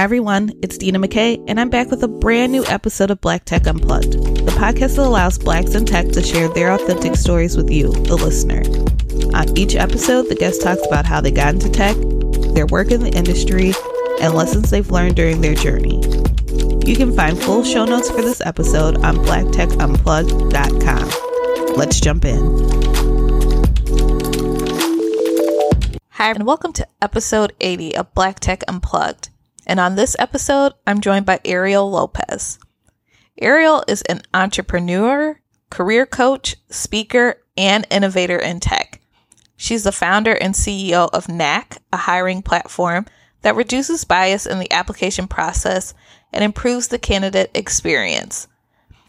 Hi, everyone. It's Deena McKay, and I'm back with a brand new episode of Black Tech Unplugged, the podcast that allows blacks in tech to share their authentic stories with you, the listener. On each episode, the guest talks about how they got into tech, their work in the industry, and lessons they've learned during their journey. You can find full show notes for this episode on blacktechunplugged.com. Let's jump in. Hi, and welcome to episode 80 of Black Tech Unplugged. And on this episode, I'm joined by Ariel Lopez. Ariel is an entrepreneur, career coach, speaker, and innovator in tech. She's the founder and CEO of Knac, a hiring platform that reduces bias in the application process and improves the candidate experience.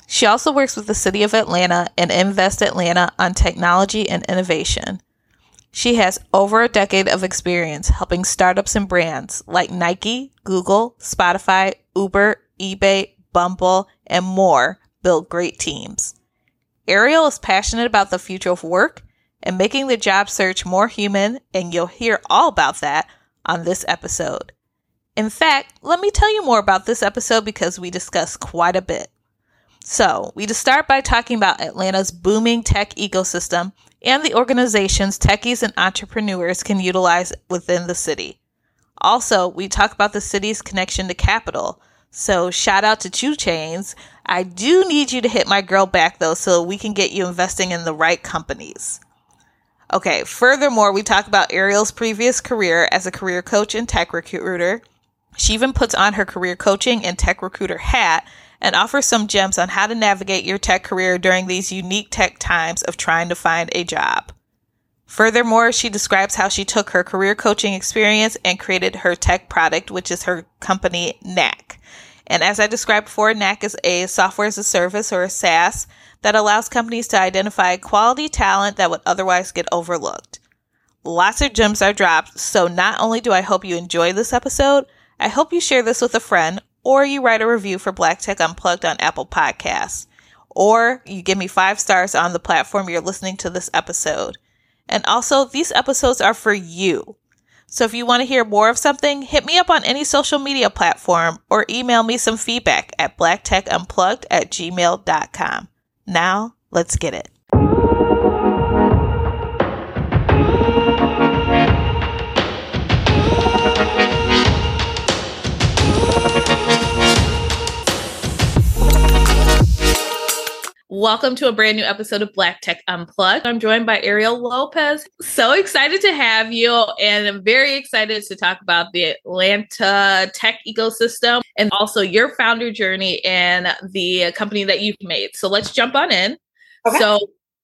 She also works with the City of Atlanta and Invest Atlanta on technology and innovation. She has over a decade of experience helping startups and brands like Nike, Google, Spotify, Uber, eBay, Bumble, and more build great teams. Ariel is passionate about the future of work and making the job search more human, and you'll hear all about that on this episode. In fact, let me tell you more about this episode because we discuss quite a bit. So, we just start by talking about Atlanta's booming tech ecosystem and the organizations techies and entrepreneurs can utilize within the city. Also, we talk about the city's connection to capital. So, shout out to 2 Chainz. I do need you to hit my girl back though, so we can get you investing in the right companies. Okay, furthermore, we talk about Ariel's previous career as a career coach and tech recruiter. She even puts on her career coaching and tech recruiter hat and offers some gems on how to navigate your tech career during these unique tech times of trying to find a job. Furthermore, she describes how she took her career coaching experience and created her tech product, which is her company, Knac. And as I described before, Knac is a software as a service or a SaaS that allows companies to identify quality talent that would otherwise get overlooked. Lots of gems are dropped, so not only do I hope you enjoy this episode, I hope you share this with a friend or you write a review for Black Tech Unplugged on Apple Podcasts, or you give me five stars on the platform you're listening to this episode. And also, these episodes are for you. So if you want to hear more of something, hit me up on any social media platform or email me some feedback at blacktechunplugged at gmail.com. Now, let's get it. Welcome to a brand new episode of Black Tech Unplugged. I'm joined by Ariel Lopez. So excited to have you, and I'm very excited to talk about the Atlanta tech ecosystem and also your founder journey and the company that you've made. So let's jump on in. Okay. So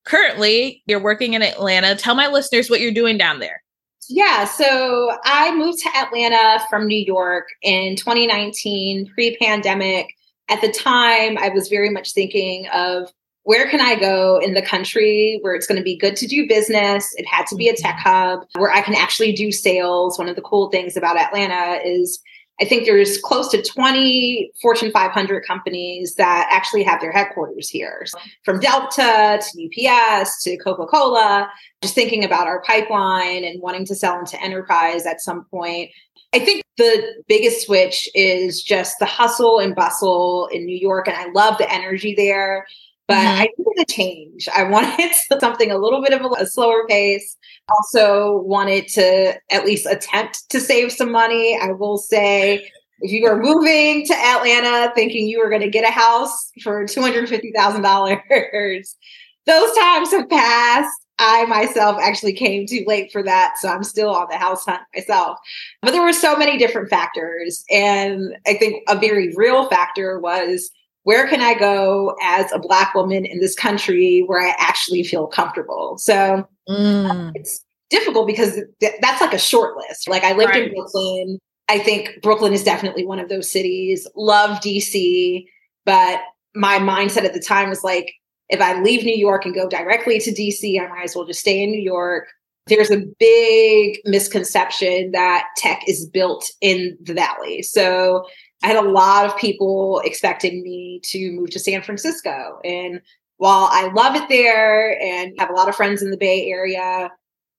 currently, you're working in Atlanta. Tell my listeners what you're doing down there. Yeah, so I moved to Atlanta from New York in 2019, pre pandemic at the time, I was very much thinking of where can I go in the country where it's going to be good to do business? It had to be a tech mm-hmm. hub where I can actually do sales. One of the cool things about Atlanta is I think there's close to 20 Fortune 500 companies that actually have their headquarters here. From Delta to UPS to Coca Cola, just thinking about our pipeline and wanting to sell into enterprise at some point. I think the biggest switch is just the hustle and bustle in New York. And I love the energy there. But mm-hmm. I needed a change. I wanted something a little bit of a, a slower pace. Also, wanted to at least attempt to save some money. I will say, if you are moving to Atlanta thinking you were going to get a house for $250,000, those times have passed. I myself actually came too late for that. So I'm still on the house hunt myself. But there were so many different factors. And I think a very real factor was where can I go as a Black woman in this country where I actually feel comfortable? So mm. it's difficult because th- that's like a short list. Like I lived right. in Brooklyn. I think Brooklyn is definitely one of those cities. Love DC. But my mindset at the time was like, if I leave New York and go directly to DC, I might as well just stay in New York. There's a big misconception that tech is built in the valley. So I had a lot of people expecting me to move to San Francisco. And while I love it there and have a lot of friends in the Bay Area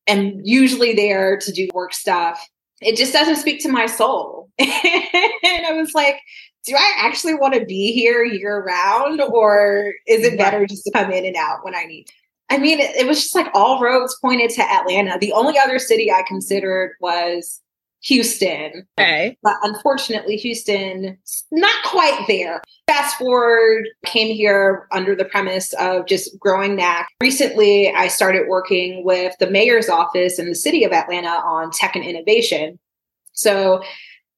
and usually there to do work stuff, it just doesn't speak to my soul. and I was like, do I actually want to be here year round or is it better just to come in and out when I need? I mean, it, it was just like all roads pointed to Atlanta. The only other city I considered was Houston. Okay. But unfortunately, Houston, not quite there. Fast forward, came here under the premise of just growing Knac. Recently, I started working with the mayor's office in the city of Atlanta on tech and innovation. So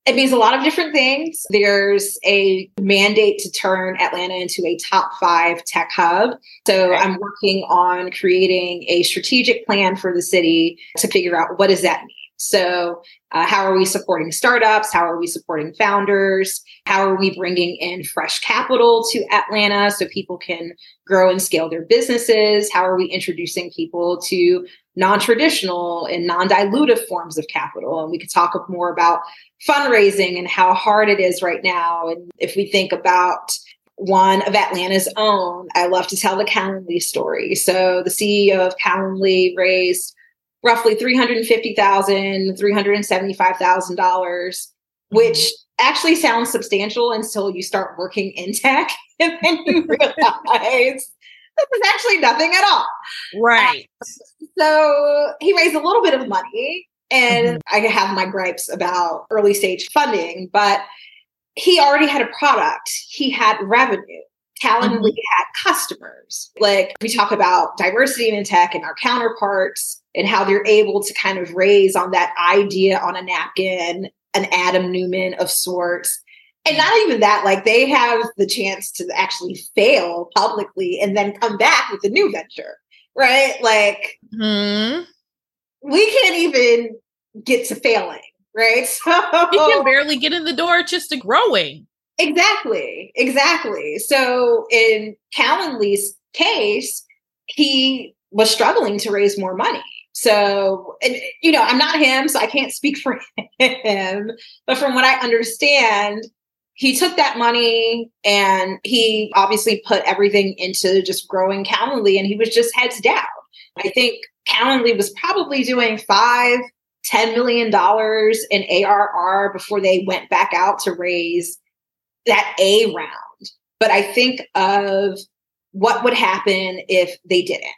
it means a lot of different things. There's a mandate to turn Atlanta into a top five tech hub. So I'm working on creating a strategic plan for the city to figure out what does that mean. So, uh, how are we supporting startups? How are we supporting founders? How are we bringing in fresh capital to Atlanta so people can grow and scale their businesses? How are we introducing people to non traditional and non dilutive forms of capital? And we could talk more about fundraising and how hard it is right now. And if we think about one of Atlanta's own, I love to tell the Calendly story. So, the CEO of Calendly raised roughly $350,000, $375,000, which actually sounds substantial until you start working in tech and then you realize this is actually nothing at all. Right. so he raised a little bit of money and mm-hmm. I have my gripes about early stage funding, but he already had a product. He had revenue. Calendly mm-hmm. had customers. Like we talk about diversity in tech and our counterparts and how they're able to kind of raise on that idea on a napkin, an Adam Neumann of sorts. And not even that, like they have the chance to actually fail publicly and then come back with a new venture, right? Like mm-hmm. we can't even get to failing, right? So you can barely get in the door just to growing. Exactly, exactly. So in Calendly's case, he was struggling to raise more money. So, and, you know, I'm not him, so I can't speak for him. But from what I understand, he took that money and he obviously put everything into just growing Calendly and he was just heads down. I think Calendly was probably doing five, $10 million in ARR before they went back out to raise that A round. But I think of what would happen if they didn't.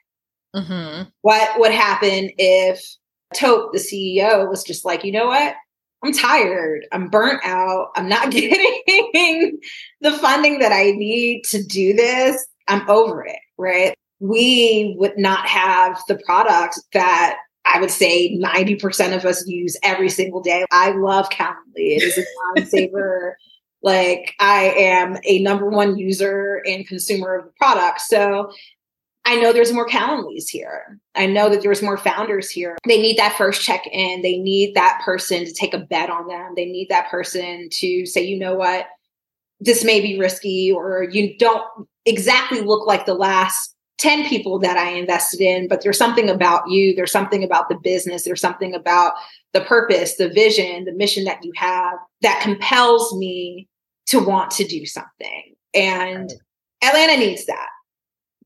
Mm-hmm. What would happen if Tope, the CEO, was just like, you know what? I'm tired. I'm burnt out. I'm not getting the funding that I need to do this. I'm over it, right? We would not have the product that I would say 90% of us use every single day. I love Calendly. It is a time saver. Like I am a number one user and consumer of the product. So I know there's more Calendlys here. I know that there's more founders here. They need that first check in. They need that person to take a bet on them. They need that person to say, you know what, this may be risky, or you don't exactly look like the last 10 people that I invested in, but there's something about you. There's something about the business. There's something about the purpose, the vision, the mission that you have that compels me to want to do something. And Atlanta needs that.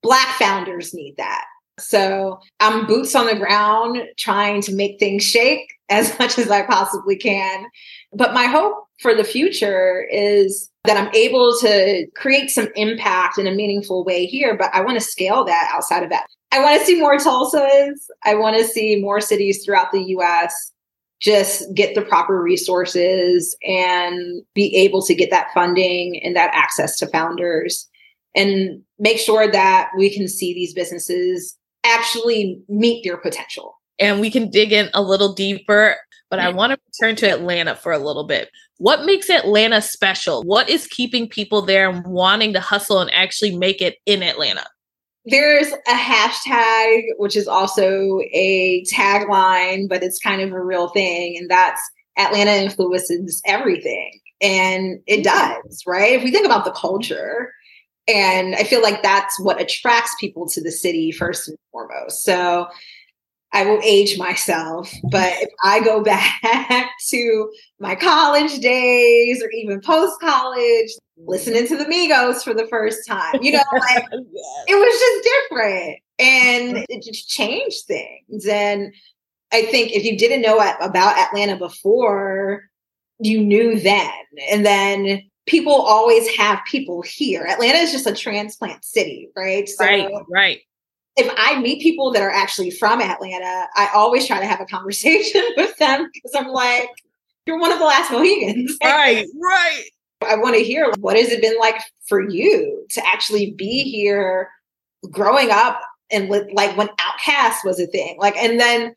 Black founders need that. So I'm boots on the ground trying to make things shake as much as I possibly can. But my hope for the future is that I'm able to create some impact in a meaningful way here, but I want to scale that outside of that. I want to see more Tulsas. I want to see more cities throughout the US just get the proper resources and be able to get that funding and that access to founders and make sure that we can see these businesses actually meet their potential. And we can dig in a little deeper, but I want to return to Atlanta for a little bit. What makes Atlanta special? What is keeping people there and wanting to hustle and actually make it in Atlanta? There's a hashtag, which is also a tagline, but it's kind of a real thing. And that's Atlanta influences everything. And it does, right? If we think about the culture, and I feel like that's what attracts people to the city first and foremost. So I will age myself, but if I go back to my college days or even post college, listening to the Migos for the first time, you know, like yes. it was just different and mm-hmm. it just changed things. And I think if you didn't know about Atlanta before, you knew then. And then people always have people here. Atlanta is just a transplant city, right? So right, right. If I meet people that are actually from Atlanta, I always try to have a conversation with them because I'm like, you're one of the last Mohegans. Right, right. I want to hear what has it been like for you to actually be here growing up and with, like when OutKast was a thing. Like, and then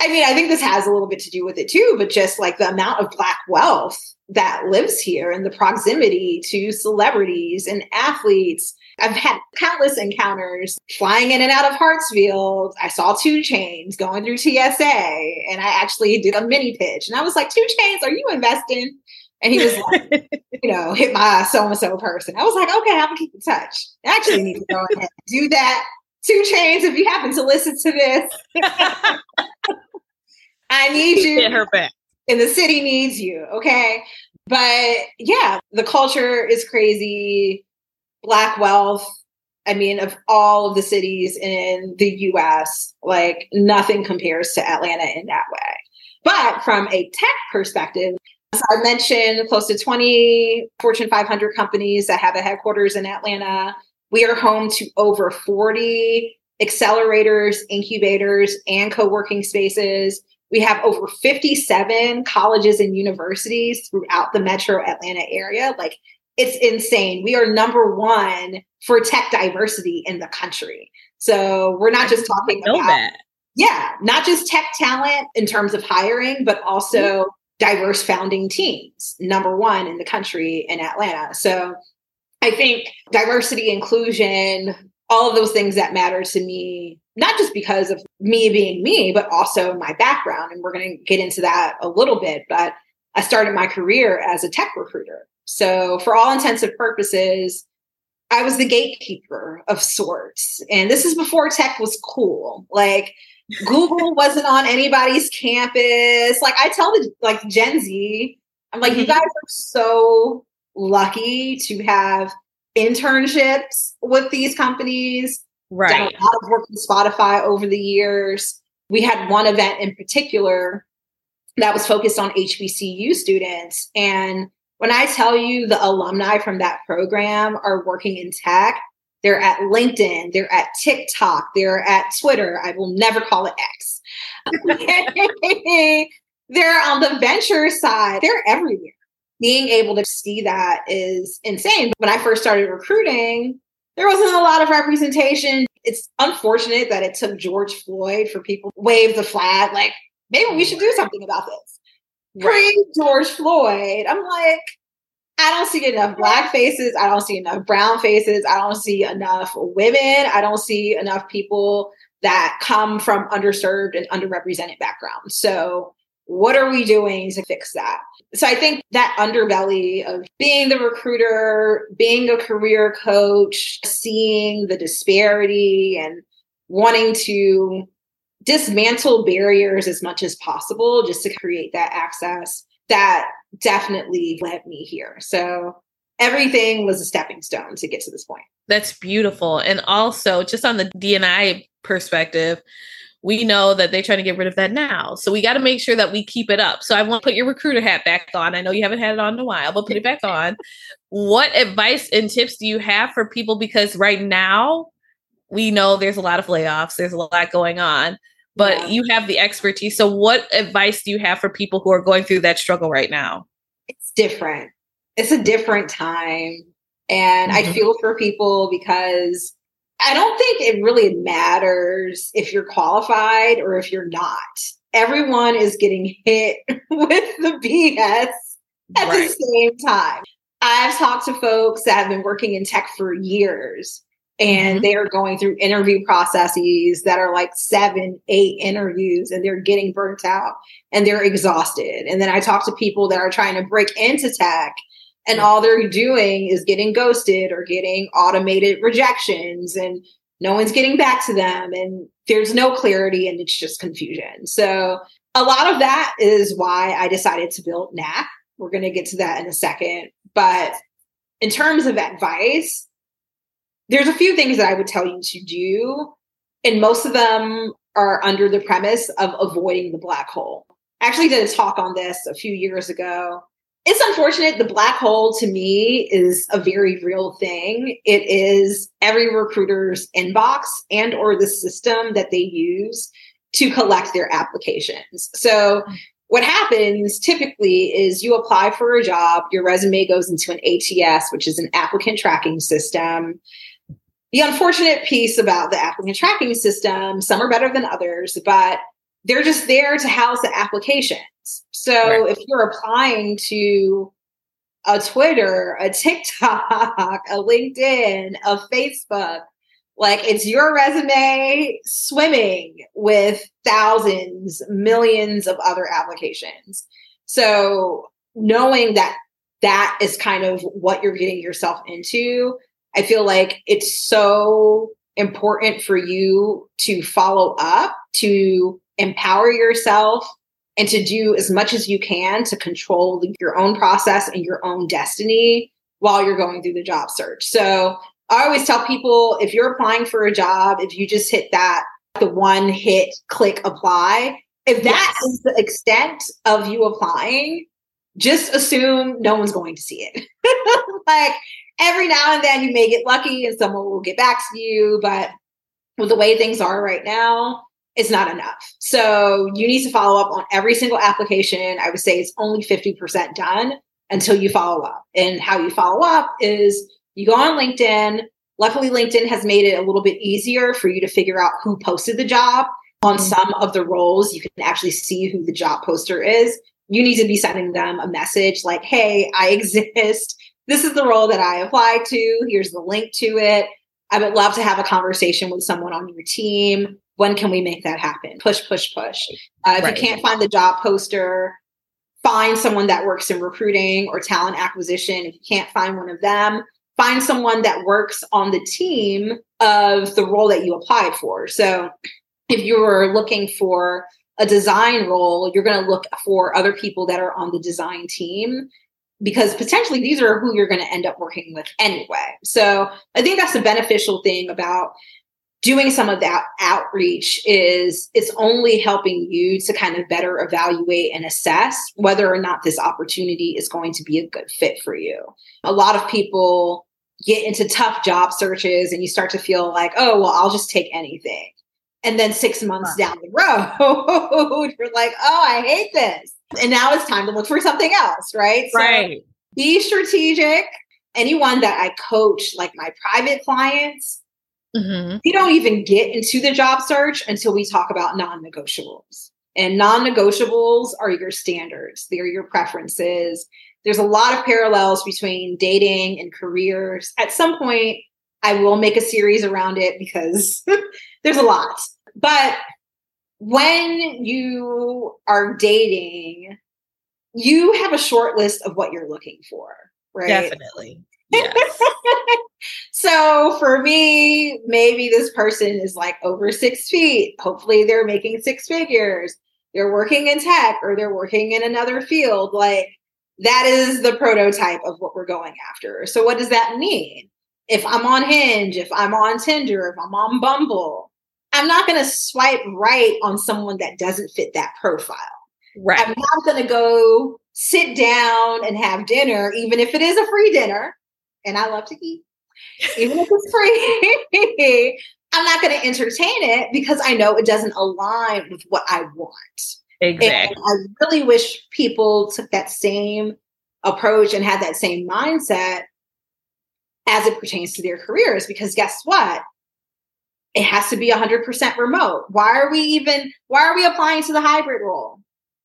I mean, I think this has a little bit to do with it too, but just like the amount of Black wealth that lives here and the proximity to celebrities and athletes. I've had countless encounters flying in and out of Hartsfield. I saw 2 Chainz going through TSA and I actually did a mini pitch. And I was like, 2 Chainz, are you investing? And he was like, you know, hit my so and so person. I was like, okay, I'm gonna keep in touch. I actually need to go ahead and do that. 2 Chainz, if you happen to listen to this, I need you. Get her back. And the city needs you. Okay. But yeah, the culture is crazy. Black wealth. I mean, of all of the cities in the US, like nothing compares to Atlanta in that way. But from a tech perspective, so I mentioned close to 20 Fortune 500 companies that have a headquarters in Atlanta. We are home to over 40 accelerators, incubators, and co working spaces. We have over 57 colleges and universities throughout the metro Atlanta area. Like, it's insane. We are number one for tech diversity in the country. So we're not just talking about that. Yeah, not just tech talent in terms of hiring, but also mm-hmm. diverse founding teams, number one in the country in Atlanta. So I think diversity, inclusion, all of those things that matter to me, not just because of me being me, but also my background. And we're going to get into that a little bit. But I started my career as a tech recruiter. So, for all intents and purposes, I was the gatekeeper of sorts. And this is before tech was cool. Like, Google wasn't on anybody's campus. Like, I tell the like Gen Z, I'm like, mm-hmm. you guys are so lucky to have internships with these companies. Right. Done a lot of work with Spotify over the years. We had one event in particular that was focused on HBCU students. And when I tell you the alumni from that program are working in tech, they're at LinkedIn, they're at TikTok, they're at Twitter. I will never call it X. they're on the venture side, they're everywhere being able to see that is insane. When I first started recruiting, there wasn't a lot of representation. It's unfortunate that it took George Floyd for people to wave the flag, like, maybe we should do something about this. Pre George Floyd, I'm like, I don't see enough black faces. I don't see enough brown faces. I don't see enough women. I don't see enough people that come from underserved and underrepresented backgrounds. So what are we doing to fix that? So I think that underbelly of being the recruiter, being a career coach, seeing the disparity and wanting to dismantle barriers as much as possible just to create that access, that definitely led me here. So everything was a stepping stone to get to this point. That's beautiful. And also, just on the DNI perspective, we know that they're trying to get rid of that now. So we got to make sure that we keep it up. So I want to put your recruiter hat back on. I know you haven't had it on in a while, but put it back on. What advice and tips do you have for people? Because right now, we know there's a lot of layoffs, there's a lot going on, but yeah. you have the expertise. So, what advice do you have for people who are going through that struggle right now? It's different. It's a different time. And mm-hmm. I feel for people because I don't think it really matters if you're qualified or if you're not. Everyone is getting hit with the BS at right. the same time. I've talked to folks that have been working in tech for years and mm-hmm. they are going through interview processes that are like seven, eight interviews and they're getting burnt out and they're exhausted. And then I talk to people that are trying to break into tech and all they're doing is getting ghosted or getting automated rejections and no one's getting back to them and there's no clarity and it's just confusion. So a lot of that is why i decided to build Knac. We're going to get to that in a second. But in terms of advice there's a few things that i would tell you to do and most of them are under the premise of avoiding the black hole. I actually did a talk on this a few years ago. It's unfortunate. The black hole to me is a very real thing. It is every recruiter's inbox and or the system that they use to collect their applications. So what happens typically is you apply for a job, your resume goes into an ATS, which is an applicant tracking system. The unfortunate piece about the applicant tracking system, some are better than others, but they're just there to house the applications. So right. if you're applying to a Twitter, a TikTok, a LinkedIn, a Facebook, like it's your resume swimming with thousands, millions of other applications. So knowing that that is kind of what you're getting yourself into, I feel like it's so important for you to follow up, to empower yourself, and to do as much as you can to control your own process and your own destiny while you're going through the job search. So I always tell people if you're applying for a job, if you just hit that, the one hit click apply, if that yes. is the extent of you applying, just assume no one's going to see it. like every now and then you may get lucky and someone will get back to you, but with the way things are right now, it's not enough. So you need to follow up on every single application. I would say it's only 50% done until you follow up. And how you follow up is you go on LinkedIn. Luckily, LinkedIn has made it a little bit easier for you to figure out who posted the job. On mm-hmm. some of the roles, you can actually see who the job poster is. You need to be sending them a message like, hey, I exist. This is the role that I applied to. Here's the link to it. I would love to have a conversation with someone on your team. When can we make that happen? Push, push, push. Uh, if right. you can't find the job poster, find someone that works in recruiting or talent acquisition. If you can't find one of them, find someone that works on the team of the role that you applied for. So if you're looking for a design role, you're going to look for other people that are on the design team because potentially these are who you're going to end up working with anyway. So I think that's the beneficial thing about doing some of that outreach is it's only helping you to kind of better evaluate and assess whether or not this opportunity is going to be a good fit for you. A lot of people get into tough job searches and you start to feel like, oh, well, I'll just take anything. And then six months huh. down the road, you're like, oh, I hate this. And now it's time to look for something else, right? Right. So be strategic. Anyone that I coach, like my private clients, mm-hmm. we don't even get into the job search until we talk about non negotiables. And non negotiables are your standards, they're your preferences, there's a lot of parallels between dating and careers. At some point, I will make a series around it because there's a lot. But when you are dating, you have a short list of what you're looking for, right? Definitely. Yes. so for me, maybe this person is like over six feet. Hopefully, they're making six figures. They're working in tech or they're working in another field. Like, that is the prototype of what we're going after. So, what does that mean? If I'm on Hinge, if I'm on Tinder, if I'm on Bumble, I'm not going to swipe right on someone that doesn't fit that profile. Right. I'm not going to go sit down and have dinner, even if it is a free dinner. And I love to eat, even if it's free. I'm not going to entertain it because I know it doesn't align with what I want. Exactly. And I really wish people took that same approach and had that same mindset as it pertains to their careers because guess what? It has to be 100% remote. Why are we even why are we applying to the hybrid role?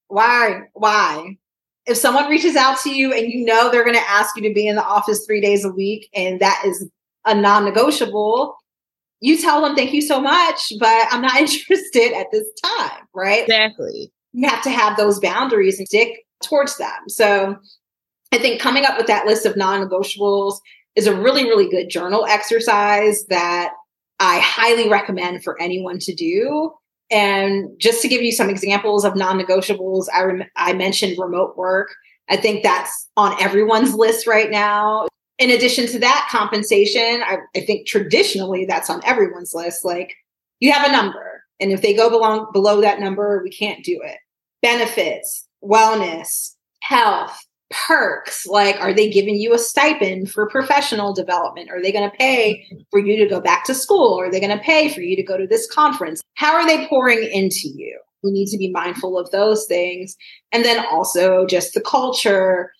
Why? Why? If someone reaches out to you and you know they're going to ask you to be in the office 3 days a week and that is a non-negotiable, you tell them thank you so much, but I'm not interested at this time, right? Exactly you have to have those boundaries and stick towards them. So I think coming up with that list of non negotiables is a really, really good journal exercise that I highly recommend for anyone to do. And just to give you some examples of non negotiables, I, rem- I mentioned remote work. I think that's on everyone's list right now. In addition to that, compensation, I, I think traditionally that's on everyone's list. Like you have a number, and if they go below below that number, we can't do it. benefits, wellness, health, perks like are they giving you a stipend for professional development? Are they going to pay for you to go back to school? Are they going to pay for you to go to this conference? How are they pouring into you? We need to be mindful of those things. And then also just the culture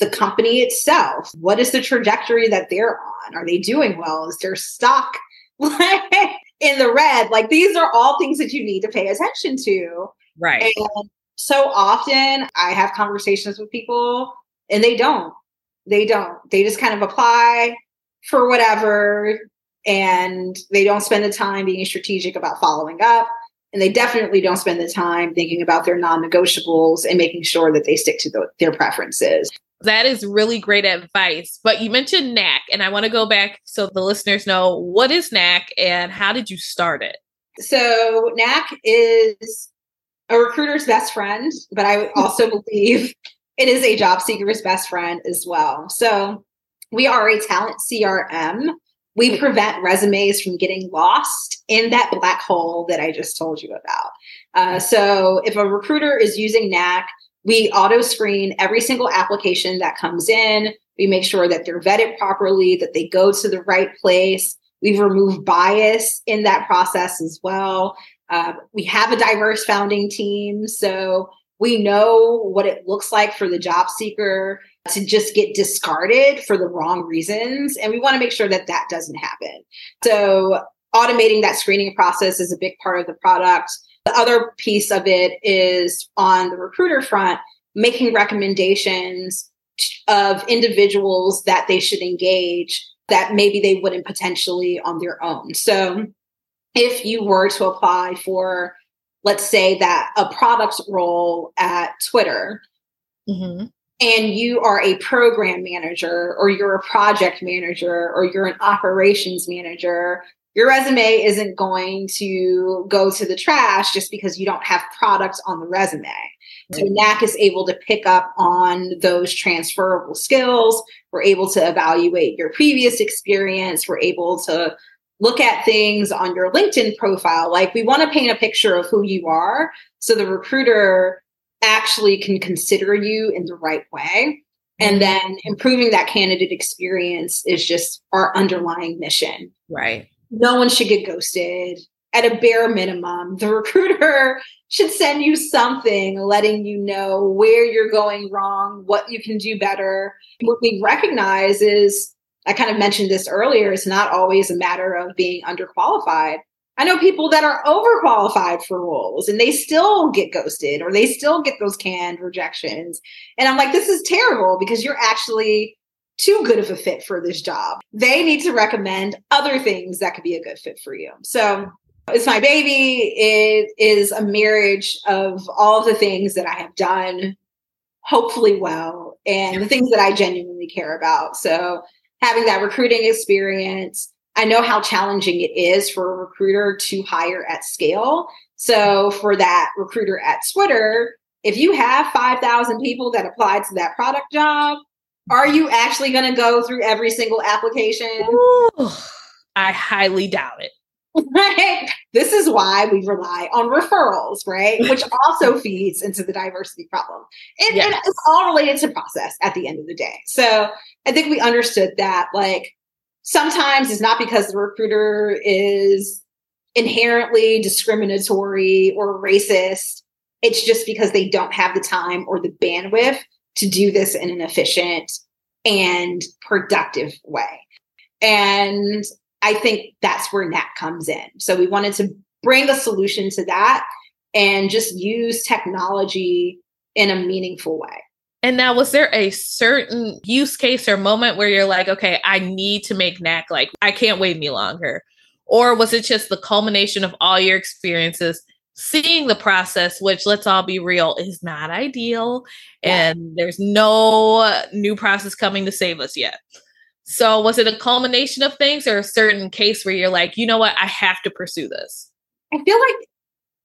the company itself. What is the trajectory that they're on? Are they doing well? Is their stock in the red? Like these are all things that you need to pay attention to. Right. And so often I have conversations with people and they don't. They don't. They just kind of apply for whatever and they don't spend the time being strategic about following up. And they definitely don't spend the time thinking about their non negotiables and making sure that they stick to the, their preferences. That is really great advice. But you mentioned Knac, and I want to go back so the listeners know what is Knac and how did you start it? So, Knac is a recruiter's best friend, but I also believe it is a job seeker's best friend as well. So we are a talent CRM. We prevent resumes from getting lost in that black hole that I just told you about. Uh, so if a recruiter is using Knac, we auto screen every single application that comes in. We make sure that they're vetted properly, that they go to the right place. We've removed bias in that process as well. Uh, we have a diverse founding team, so we know what it looks like for the job seeker to just get discarded for the wrong reasons. And we want to make sure that that doesn't happen. So, automating that screening process is a big part of the product. The other piece of it is on the recruiter front, making recommendations of individuals that they should engage that maybe they wouldn't potentially on their own. So, if you were to apply for, let's say, that a product role at Twitter, mm-hmm. and you are a program manager, or you're a project manager, or you're an operations manager, your resume isn't going to go to the trash just because you don't have products on the resume. So Knac is able to pick up on those transferable skills. We're able to evaluate your previous experience. We're able to look at things on your LinkedIn profile. Like we want to paint a picture of who you are so the recruiter actually can consider you in the right way. And mm-hmm. then improving that candidate experience is just our underlying mission. Right. No one should get ghosted. At a bare minimum, the recruiter should send you something letting you know where you're going wrong, what you can do better. What we recognize is I kind of mentioned this earlier, it's not always a matter of being underqualified. I know people that are overqualified for roles and they still get ghosted or they still get those canned rejections. And I'm like, this is terrible because you're actually too good of a fit for this job. They need to recommend other things that could be a good fit for you. So it's my baby. It is a marriage of all the things that I have done, hopefully well, and the things that I genuinely care about. So having that recruiting experience. I know how challenging it is for a recruiter to hire at scale. So for that recruiter at Twitter, if you have 5,000 people that apply to that product job, are you actually going to go through every single application? Ooh, I highly doubt it. Right. This is why we rely on referrals, right? Which also feeds into the diversity problem. And, yes. and, it's all related to process at the end of the day. So I think we understood that like sometimes it's not because the recruiter is inherently discriminatory or racist. It's just because they don't have the time or the bandwidth to do this in an efficient and productive way. And I think that's where Knac comes in. So we wanted to bring a solution to that and just use technology in a meaningful way. And now, was there a certain use case or moment where you're like, okay, I need to make Knac like, I can't wait any longer? Or was it just the culmination of all your experiences, seeing the process, which let's all be real, is not ideal. Yeah. And there's no new process coming to save us yet. So was it a culmination of things or a certain case where you're like, you know what, I have to pursue this? I feel like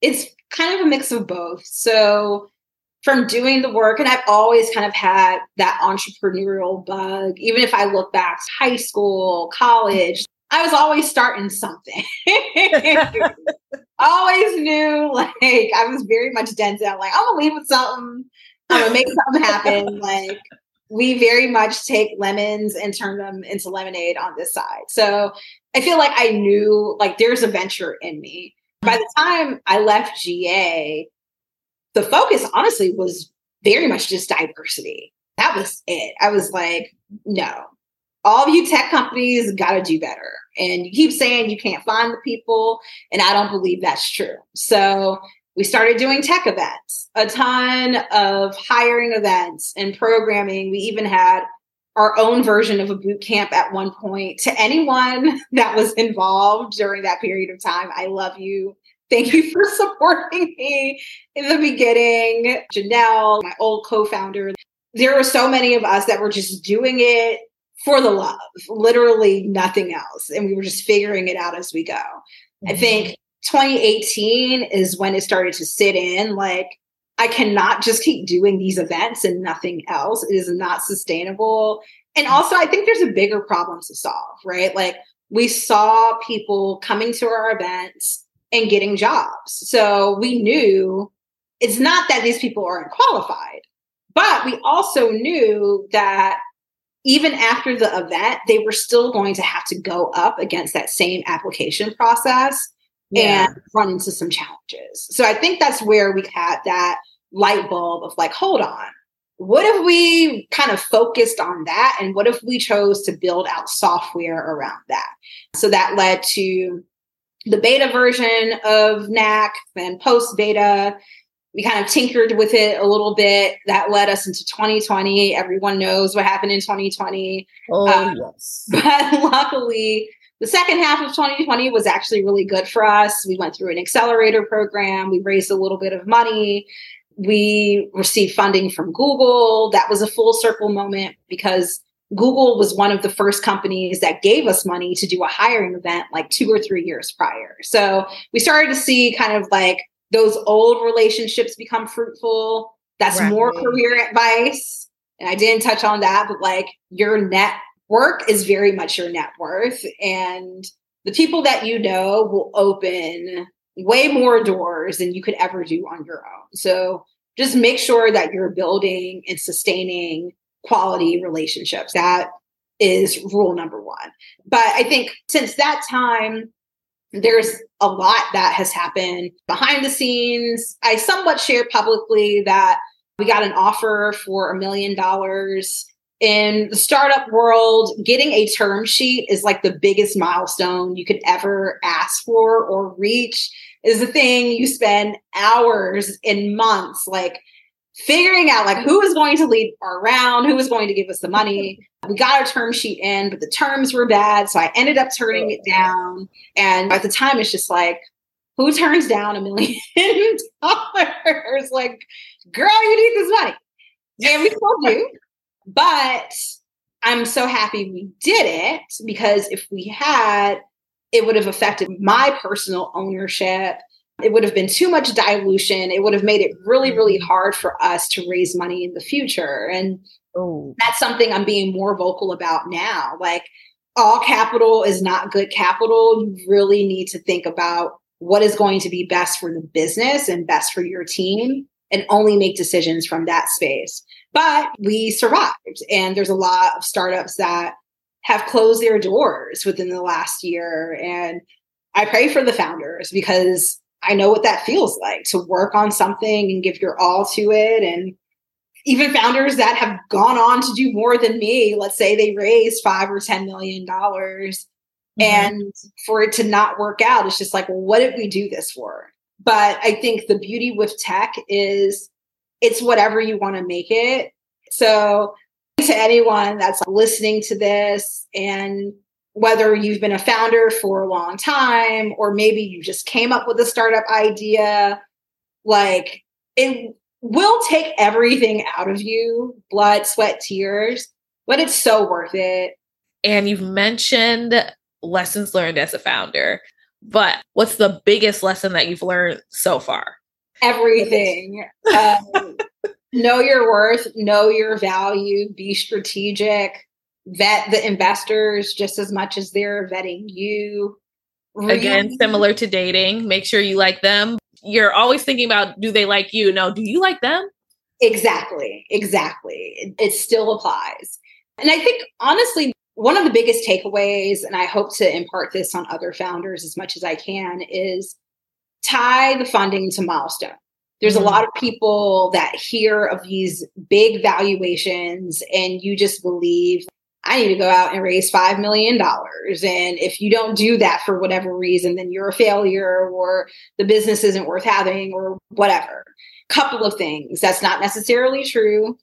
it's kind of a mix of both. So from doing the work, and I've always kind of had that entrepreneurial bug, even if I look back to high school, college, I was always starting something. always knew like I was very much Denzel. Like I'm gonna leave with something. I'm gonna make something happen. Like we very much take lemons and turn them into lemonade on this side. So I feel like I knew like there's a venture in me. By the time I left GA, the focus honestly was very much just diversity. That was it. I was like, no, all of you tech companies got to do better. And you keep saying you can't find the people, and I don't believe that's true. So we started doing tech events, a ton of hiring events and programming. We even had our own version of a boot camp at one point to anyone that was involved during that period of time. I love you. Thank you for supporting me in the beginning. Janelle, my old co founder, there were so many of us that were just doing it for the love, literally nothing else. And we were just figuring it out as we go. Mm-hmm. I think 2018 is when it started to sit in like, I cannot just keep doing these events and nothing else. It is not sustainable. And mm-hmm. also, I think there's a bigger problem to solve, right? Like, we saw people coming to our events and getting jobs. So we knew it's not that these people aren't qualified, but we also knew that even after the event, they were still going to have to go up against that same application process yeah. and run into some challenges. So I think that's where we had that light bulb of like, hold on, what if we kind of focused on that? And what if we chose to build out software around that? So that led to the beta version of Knac and post beta we kind of tinkered with it a little bit. That led us into 2020. Everyone knows what happened in 2020. Oh, um, yes. But luckily, the second half of 2020 was actually really good for us. We went through an accelerator program, we raised a little bit of money. We received funding from Google. That was a full circle moment because Google was one of the first companies that gave us money to do a hiring event like two or three years prior. So we started to see kind of like those old relationships become fruitful. That's right. more career advice. And I didn't touch on that, but like your net work is very much your net worth. And the people that you know will open way more doors than you could ever do on your own. So just make sure that you're building and sustaining quality relationships. That is rule number one. But I think since that time, there's a lot that has happened behind the scenes. I somewhat shared publicly that we got an offer for a million dollars. In the startup world, getting a term sheet is like the biggest milestone you could ever ask for or reach. Is the thing you spend hours and months like figuring out like who is going to lead our round, who is going to give us the money. We got our term sheet in, but the terms were bad. So I ended up turning it down. And at the time, it's just like, who turns down a million dollars? Like, girl, you need this money. And we still do. But I'm so happy we did it because if we had, it would have affected my personal ownership. It would have been too much dilution. It would have made it really, really mm-hmm. hard for us to raise money in the future. And Oh. That's something I'm being more vocal about now. Like all capital is not good capital. You really need to think about what is going to be best for the business and best for your team and only make decisions from that space. But we survived. And there's a lot of startups that have closed their doors within the last year. And I pray for the founders because I know what that feels like to work on something and give your all to it and even founders that have gone on to do more than me, let's say they raised five or ten million dollars, mm-hmm. and for it to not work out, it's just like, well, what did we do this for? But I think the beauty with tech is it's whatever you want to make it. So to anyone that's listening to this and whether you've been a founder for a long time or maybe you just came up with a startup idea like it will take everything out of you blood, sweat, tears, but it's so worth it. And you've mentioned lessons learned as a founder, but what's the biggest lesson that you've learned so far? Everything. um, know your worth, know your value, be strategic, vet the investors just as much as they're vetting you. Again, similar to dating, make sure you like them. You're always thinking about do they like you? No, do you like them? Exactly. Exactly. It, it still applies. And I think honestly, one of the biggest takeaways, and I hope to impart this on other founders as much as I can, is tie the funding to milestone. There's mm-hmm. a lot of people that hear of these big valuations and you just believe I need to go out and raise $5 million. And if you don't do that for whatever reason, then you're a failure or the business isn't worth having or whatever. Couple of things. That's not necessarily true.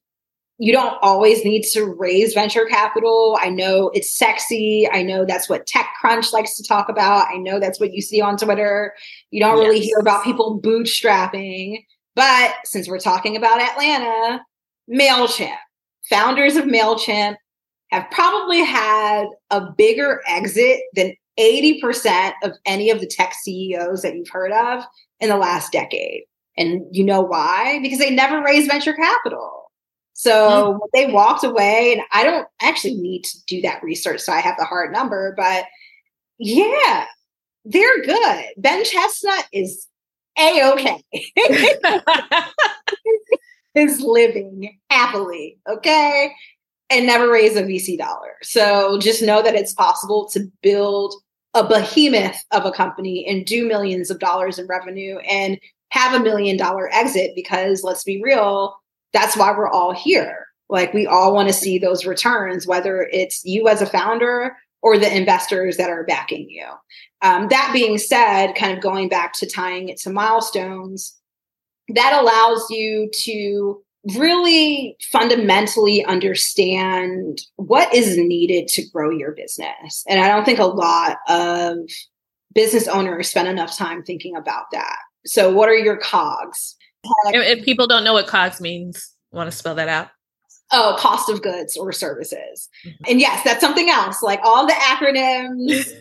You don't always need to raise venture capital. I know it's sexy. I know that's what TechCrunch likes to talk about. I know that's what you see on Twitter. You don't yes. really hear about people bootstrapping. But since we're talking about Atlanta, MailChimp, founders of MailChimp have probably had a bigger exit than 80% of any of the tech CEOs that you've heard of in the last decade. And you know why? Because they never raised venture capital. So mm-hmm. they walked away, and I don't actually need to do that research, so I have the hard number, but yeah, they're good. Ben Chestnut is a okay. is living happily, okay? and never raise a VC dollar. So just know that it's possible to build a behemoth of a company and do millions of dollars in revenue and have a million dollar exit because let's be real, that's why we're all here. Like we all want to see those returns, whether it's you as a founder or the investors that are backing you. Um, that being said, kind of going back to tying it to milestones, that allows you to really fundamentally understand what is needed to grow your business. And I don't think a lot of business owners spend enough time thinking about that. So, what are your COGS? If people don't know what COGS means, want to spell that out? Oh, cost of goods or services. Mm-hmm. And yes, that's something else. Like all the acronyms,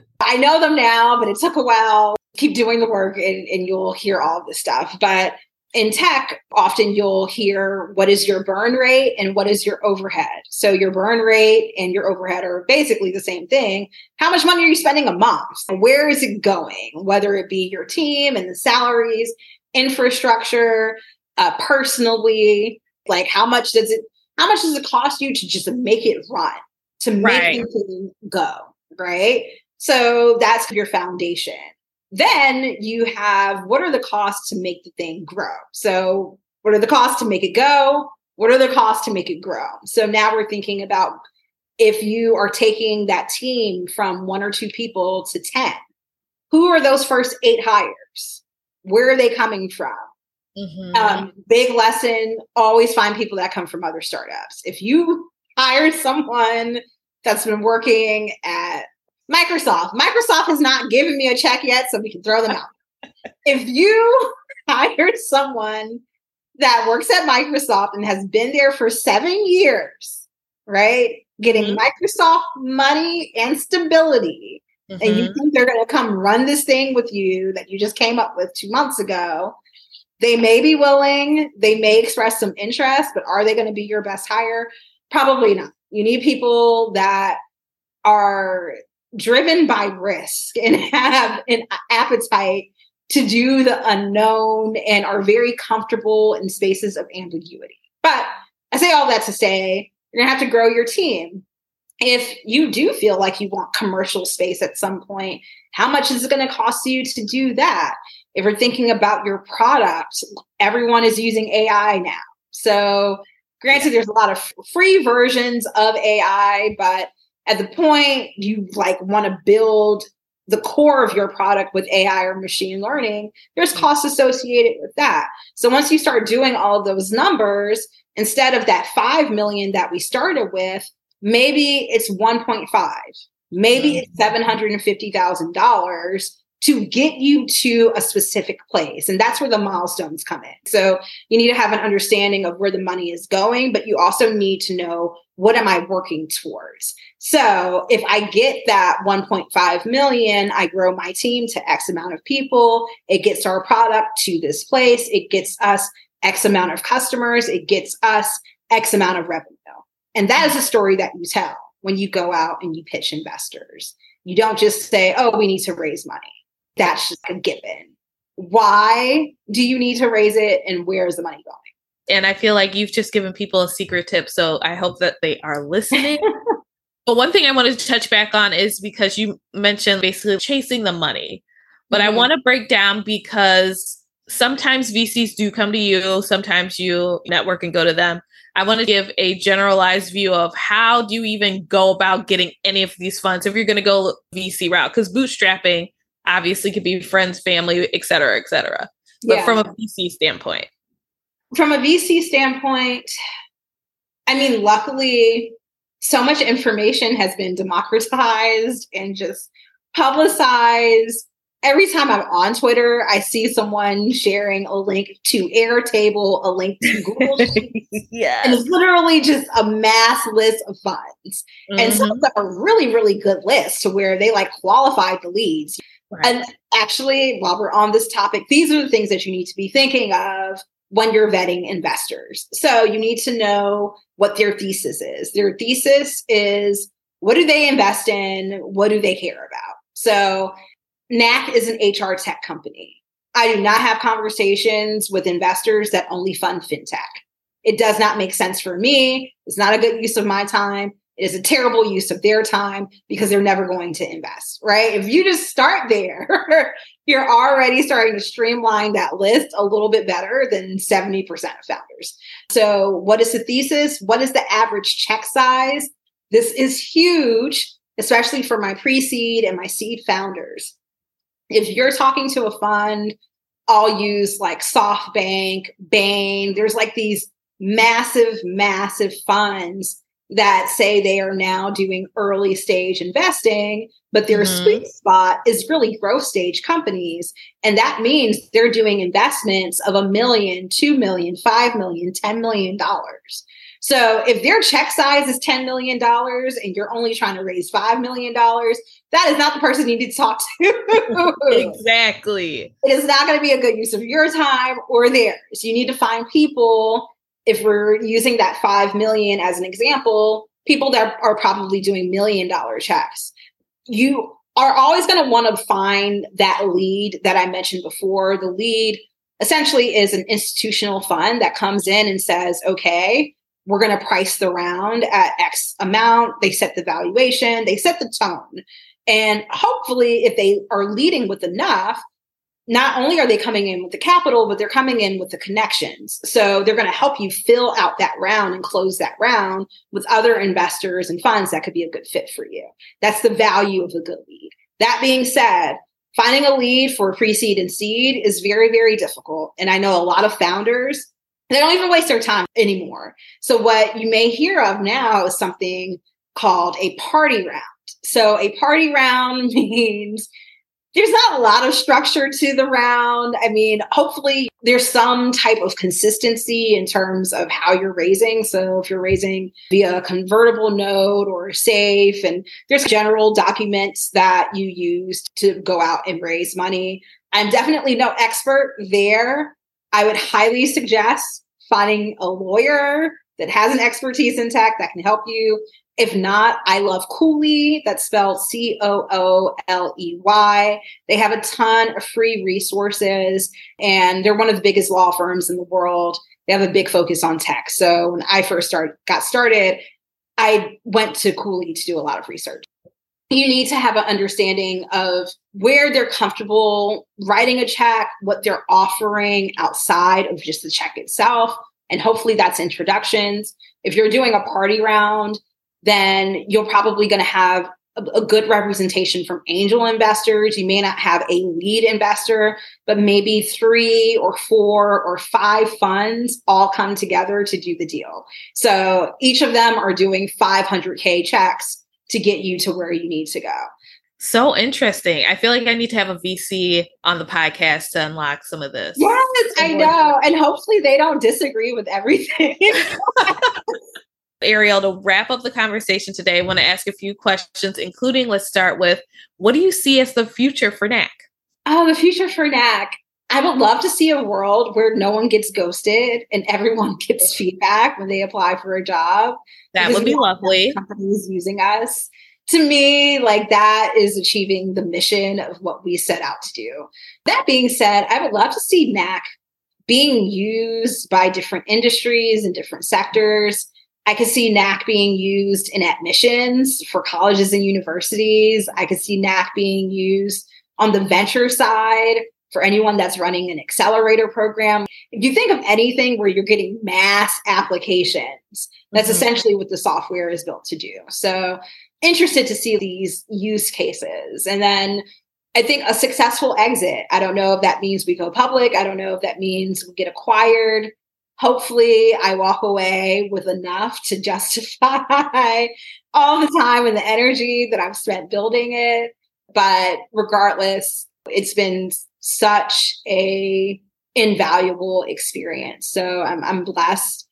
I know them now, but it took a while. Keep doing the work and, and you'll hear all of this stuff. But in tech, often you'll hear what is your burn rate and what is your overhead. So your burn rate and your overhead are basically the same thing. How much money are you spending a month? Where is it going? Whether it be your team and the salaries, infrastructure, uh, personally, like how much does it how much does it cost you to just make it run, to make right. it go, right? So that's your foundation. Then you have what are the costs to make the thing grow? So, what are the costs to make it go? What are the costs to make it grow? So now we're thinking about if you are taking that team from one or two people to 10, who are those first eight hires? Where are they coming from? Mm-hmm. Um, big lesson always find people that come from other startups. If you hire someone that's been working at Microsoft. Microsoft has not given me a check yet, so we can throw them out. if you hired someone that works at Microsoft and has been there for seven years, right? Getting mm-hmm. Microsoft money and stability, mm-hmm. and you mm-hmm. think they're going to come run this thing with you that you just came up with two months ago, they may be willing, they may express some interest, but are they going to be your best hire? Probably not. You need people that are driven by risk and have an appetite to do the unknown and are very comfortable in spaces of ambiguity. But I say all that to say, you're going to have to grow your team. If you do feel like you want commercial space at some point, how much is it going to cost you to do that? If you're thinking about your product, everyone is using AI now. So, granted, there's a lot of free versions of AI, but at the point you like want to build the core of your product with AI or machine learning, there's mm-hmm. costs associated with that. So once you start doing all those numbers, instead of that 5 million that we started with, maybe it's 1.5, maybe it's mm-hmm. $750,000 to get you to a specific place. And that's where the milestones come in. So you need to have an understanding of where the money is going, but you also need to know what am I working towards? So if I get that 1.5 million, I grow my team to X amount of people. It gets our product to this place. It gets us X amount of customers. It gets us X amount of revenue. And that is a story that you tell when you go out and you pitch investors. You don't just say, oh, we need to raise money. That's just a given. Why do you need to raise it and where is the money going? And I feel like you've just given people a secret tip. So I hope that they are listening. but one thing I wanted to touch back on is because you mentioned basically chasing the money. But mm-hmm. I want to break down because sometimes VCs do come to you, sometimes you network and go to them. I want to give a generalized view of how do you even go about getting any of these funds if you're going to go VC route because bootstrapping obviously could be friends, family, et cetera, et cetera. But yeah. from a VC standpoint, from a VC standpoint, I mean, luckily, so much information has been democratized and just publicized every time I'm on Twitter, I see someone sharing a link to Airtable, a link to Google Sheets. yeah. And it's literally just a mass list of funds. Mm-hmm. And some of them are really, really good lists to where they like qualified the leads. Right. And actually, while we're on this topic, these are the things that you need to be thinking of when you're vetting investors. So you need to know what their thesis is. Their thesis is what do they invest in? What do they care about? So Knac is an HR tech company. I do not have conversations with investors that only fund fintech. It does not make sense for me. It's not a good use of my time. It is a terrible use of their time because they're never going to invest, right? If you just start there, you're already starting to streamline that list a little bit better than 70% of founders. So, what is the thesis? What is the average check size? This is huge, especially for my pre seed and my seed founders if you're talking to a fund, I'll use like SoftBank, Bain. There's like these massive, massive funds that say they are now doing early stage investing, but their mm-hmm. sweet spot is really growth stage companies. And that means they're doing investments of a million, two million, five million, ten million dollars. So if their check size is $10 million and you're only trying to raise $5 million, that is not the person you need to talk to. exactly. It is not going to be a good use of your time or theirs. You need to find people, if we're using that 5 million as an example, people that are probably doing million dollar checks. You are always going to want to find that lead that I mentioned before. The lead essentially is an institutional fund that comes in and says, okay, we're going to price the round at X amount. They set the valuation, they set the tone. And hopefully, if they are leading with enough, not only are they coming in with the capital, but they're coming in with the connections. So they're going to help you fill out that round and close that round with other investors and funds that could be a good fit for you. That's the value of a good lead. That being said, finding a lead for pre seed and seed is very, very difficult. And I know a lot of founders, they don't even waste their time anymore. So what you may hear of now is something called a party round. So a party round means there's not a lot of structure to the round. I mean, hopefully there's some type of consistency in terms of how you're raising. So if you're raising via a convertible note or safe, and there's general documents that you use to go out and raise money. I'm definitely no expert there. I would highly suggest finding a lawyer that has an expertise in tech that can help you. If not, I love Cooley. That's spelled C O O L E Y. They have a ton of free resources, and they're one of the biggest law firms in the world. They have a big focus on tech. So when I first started, got started, I went to Cooley to do a lot of research. You need to have an understanding of where they're comfortable writing a check, what they're offering outside of just the check itself. And hopefully that's introductions. If you're doing a party round, then you're probably going to have a, a, good representation from angel investors. You may not have a lead investor, but maybe three or four or five funds all come together to do the deal. So each of them are doing 500K checks to get you to where you need to go. So interesting. I feel like I need to have a VC on the podcast to unlock some of this. Yes, I know. And hopefully they don't disagree with everything. Ariel, to wrap up the conversation today, I want to ask a few questions, including let's start with what do you see as the future for Knac? Oh, the future for Knac. I would love to see a world where no one gets ghosted and everyone gets feedback when they apply for a job. That would be lovely. Companies using us. To me, like that is achieving the mission of what we set out to do. That being said, I would love to see Knac being used by different industries and different sectors. I could see Knac being used in admissions for colleges and universities. I could see Knac being used on the venture side for anyone that's running an accelerator program. If you think of anything where you're getting mass applications, that's mm-hmm. essentially what the software is built to do. So, interested to see these use cases. And then I think a successful exit. I don't know if that means we go public. I don't know if that means we get acquired. Hopefully, I walk away with enough to justify all the time and the energy that I've spent building it. But regardless, it's been such a invaluable experience. So I'm, I'm blessed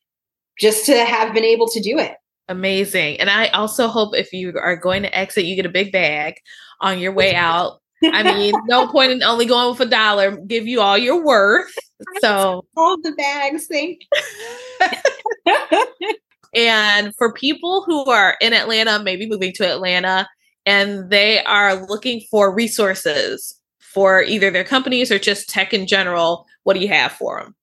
just to have been able to do it. Amazing. And I also hope if you are going to exit, you get a big bag on your way out. I mean, no point in only going with a dollar. Give you all your worth. So all the bags, thank and for people who are in Atlanta, maybe moving to Atlanta, and they are looking for resources for either their companies or just tech in general, what do you have for them?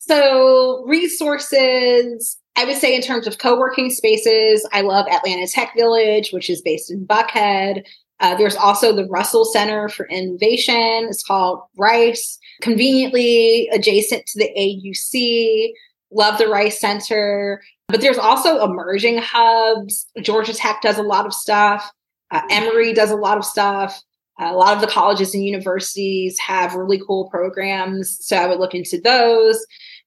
So, resources, I would say in terms of co working spaces, I love Atlanta Tech Village, which is based in Buckhead. Uh, there's also the Russell Center for Innovation. It's called Rice, conveniently adjacent to the AUC. Love the Rice Center. But there's also emerging hubs. Georgia Tech does a lot of stuff. Uh, Emory does a lot of stuff. Uh, a lot of the colleges and universities have really cool programs. So I would look into those.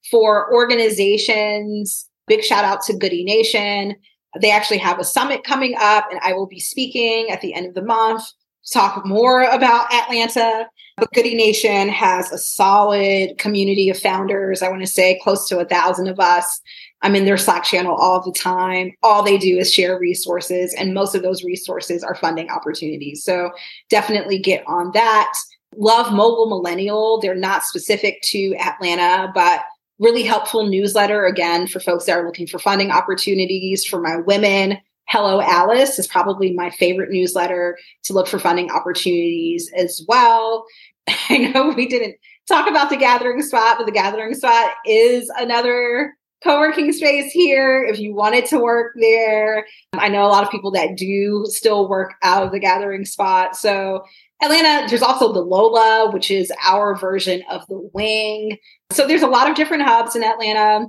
For organizations, big shout out to Goodie Nation. They actually have a summit coming up, and I will be speaking at the end of the month talk more about Atlanta. But Goodie Nation has a solid community of founders. I want to say close to a thousand of us. I'm in their Slack channel all the time. All they do is share resources, and most of those resources are funding opportunities. So definitely get on that. Love Mobile Millennial. They're not specific to Atlanta, but really helpful newsletter again for folks that are looking for funding opportunities for my women. Hello Alice is probably my favorite newsletter to look for funding opportunities as well. I know we didn't talk about the gathering spot, but the gathering spot is another co-working space here if you wanted to work there. I know a lot of people that do still work out of the gathering spot. So Atlanta, there's also the Lola, which is our version of the wing. So there's a lot of different hubs in Atlanta,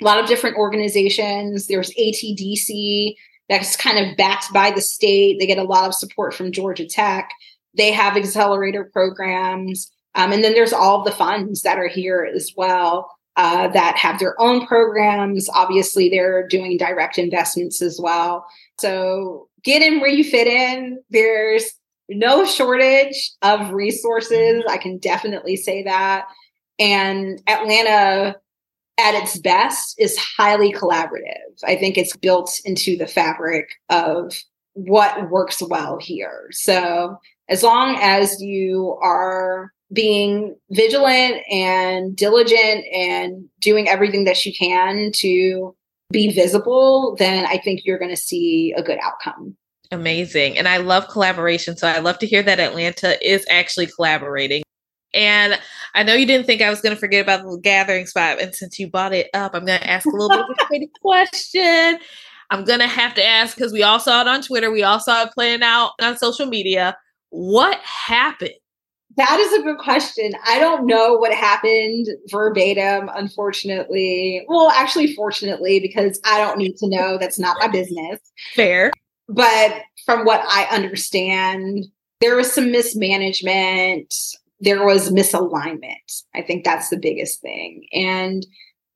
a lot of different organizations. There's ATDC that's kind of backed by the state. They get a lot of support from Georgia Tech. They have accelerator programs. Um, and then there's all the funds that are here as well uh, that have their own programs. Obviously, they're doing direct investments as well. So get in where you fit in. There's no shortage of resources. I can definitely say that. And Atlanta, at its best, is highly collaborative. I think it's built into the fabric of what works well here. So, as long as you are being vigilant and diligent and doing everything that you can to be visible, then I think you're going to see a good outcome. Amazing. And I love collaboration. So I love to hear that Atlanta is actually collaborating. And I know you didn't think I was going to forget about the gathering spot. And since you brought it up, I'm going to ask a little bit of a question. I'm going to have to ask because we all saw it on Twitter. We all saw it playing out on social media. What happened? That is a good question. I don't know what happened verbatim, unfortunately. Well, actually, fortunately, because I don't need to know. That's not my business. Fair. But from what I understand, there was some mismanagement, there was misalignment. I think that's the biggest thing. And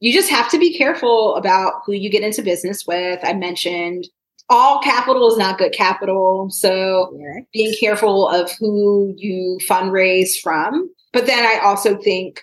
you just have to be careful about who you get into business with. I mentioned all capital is not good capital. So being careful of who you fundraise from. But then I also think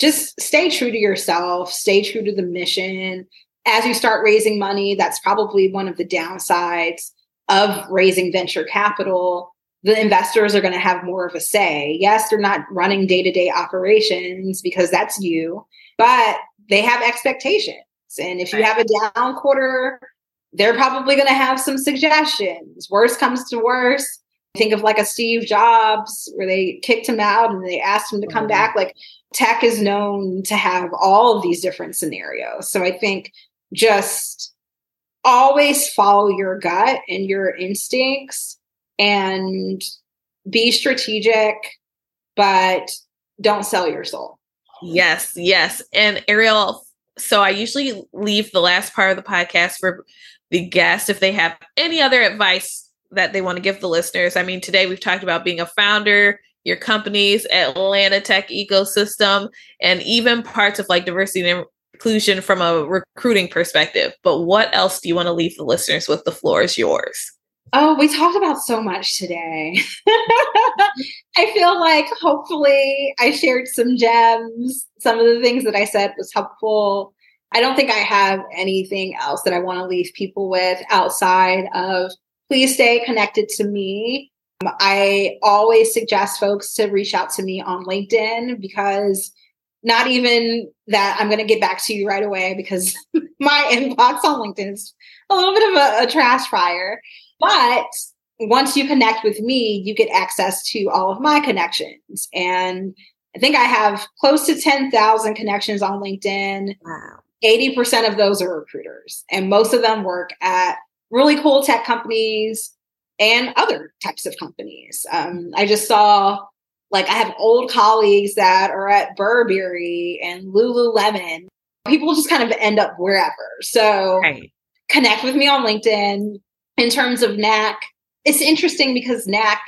just stay true to yourself, stay true to the mission. As you start raising money, that's probably one of the downsides of raising venture capital, the investors are going to have more of a say. Yes, they're not running day to day operations because that's you, but they have expectations. And if you have a down quarter, they're probably going to have some suggestions. Worst comes to worst. Think of like a Steve Jobs where they kicked him out and they asked him to come mm-hmm. back. Like tech is known to have all of these different scenarios. So I think just always follow your gut and your instincts and be strategic, but don't sell your soul. Yes, yes. And Ariel, so I usually leave the last part of the podcast for the guest if they have any other advice that they want to give the listeners. I mean, today we've talked about being a founder, your company's Atlanta tech ecosystem, and even parts of like diversity and inclusion from a recruiting perspective. But what else do you want to leave the listeners with? The floor is yours. Oh, we talked about so much today. I feel like hopefully I shared some gems. Some of the things that I said was helpful. I don't think I have anything else that I want to leave people with outside of please stay connected to me. Um, I always suggest folks to reach out to me on LinkedIn because not even that I'm going to get back to you right away because my inbox on LinkedIn is a little bit of a, a trash fire. But once you connect with me, you get access to all of my connections. And I think I have close to 10,000 connections on LinkedIn. Wow. 80% of those are recruiters, and most of them work at really cool tech companies and other types of companies. Um, I just saw, like, I have old colleagues that are at Burberry and Lululemon. People just kind of end up wherever. So right. connect with me on LinkedIn in terms of Knac, it's interesting because Knac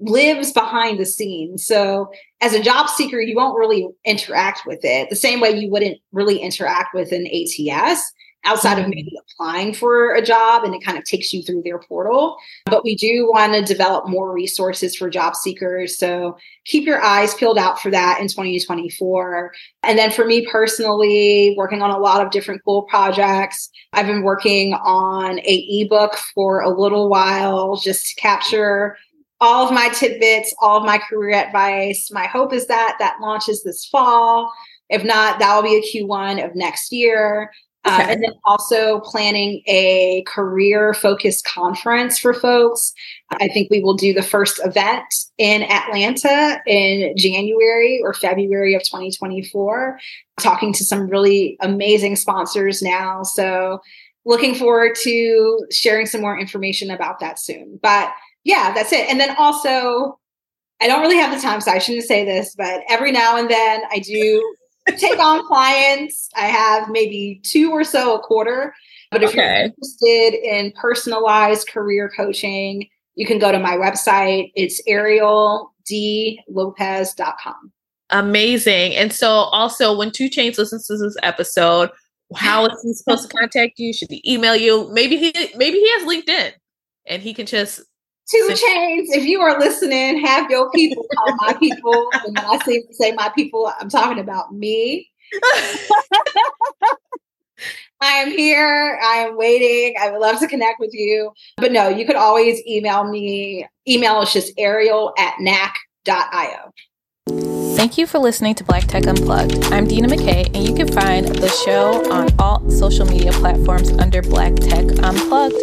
lives behind the scenes. So as a job seeker, you won't really interact with it the same way you wouldn't really interact with an ATS outside of maybe applying for a job and it kind of takes you through their portal. But we do want to develop more resources for job seekers. So keep your eyes peeled out for that in 2024. And then for me personally, working on a lot of different cool projects. I've been working on a ebook for a little while just to capture all of my tidbits, all of my career advice. My hope is that that launches this fall. If not, that will be a Q1 of next year. Uh, okay. And then also planning a career focused conference for folks. I think we will do the first event in Atlanta in January or February of 2024, talking to some really amazing sponsors now. So, looking forward to sharing some more information about that soon. But yeah, that's it. And then also, I don't really have the time, so I shouldn't say this, but every now and then I do take on clients. I have maybe two or so a quarter. But if okay. you're interested in personalized career coaching, you can go to my website. It's arieldlopez.com. Amazing. And so also when 2 Chainz listens to this episode, how is he supposed to contact you? Should he email you? Maybe he maybe he has LinkedIn and he can just 2 Chainz, if you are listening, have your people call my people. And when I say, say my people, I'm talking about me. I am here. I am waiting. I would love to connect with you. But no, you could always email me. Email is just ariel at knac.io. Thank you for listening to Black Tech Unplugged. I'm Deena McKay, and you can find the show on all social media platforms under Black Tech Unplugged.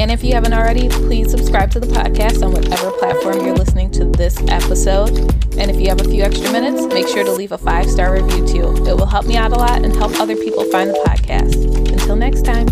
And if you haven't already, please subscribe to the podcast on whatever platform you're listening to this episode. And if you have a few extra minutes, make sure to leave a five star review too. It will help me out a lot and help other people find the podcast. Until next time.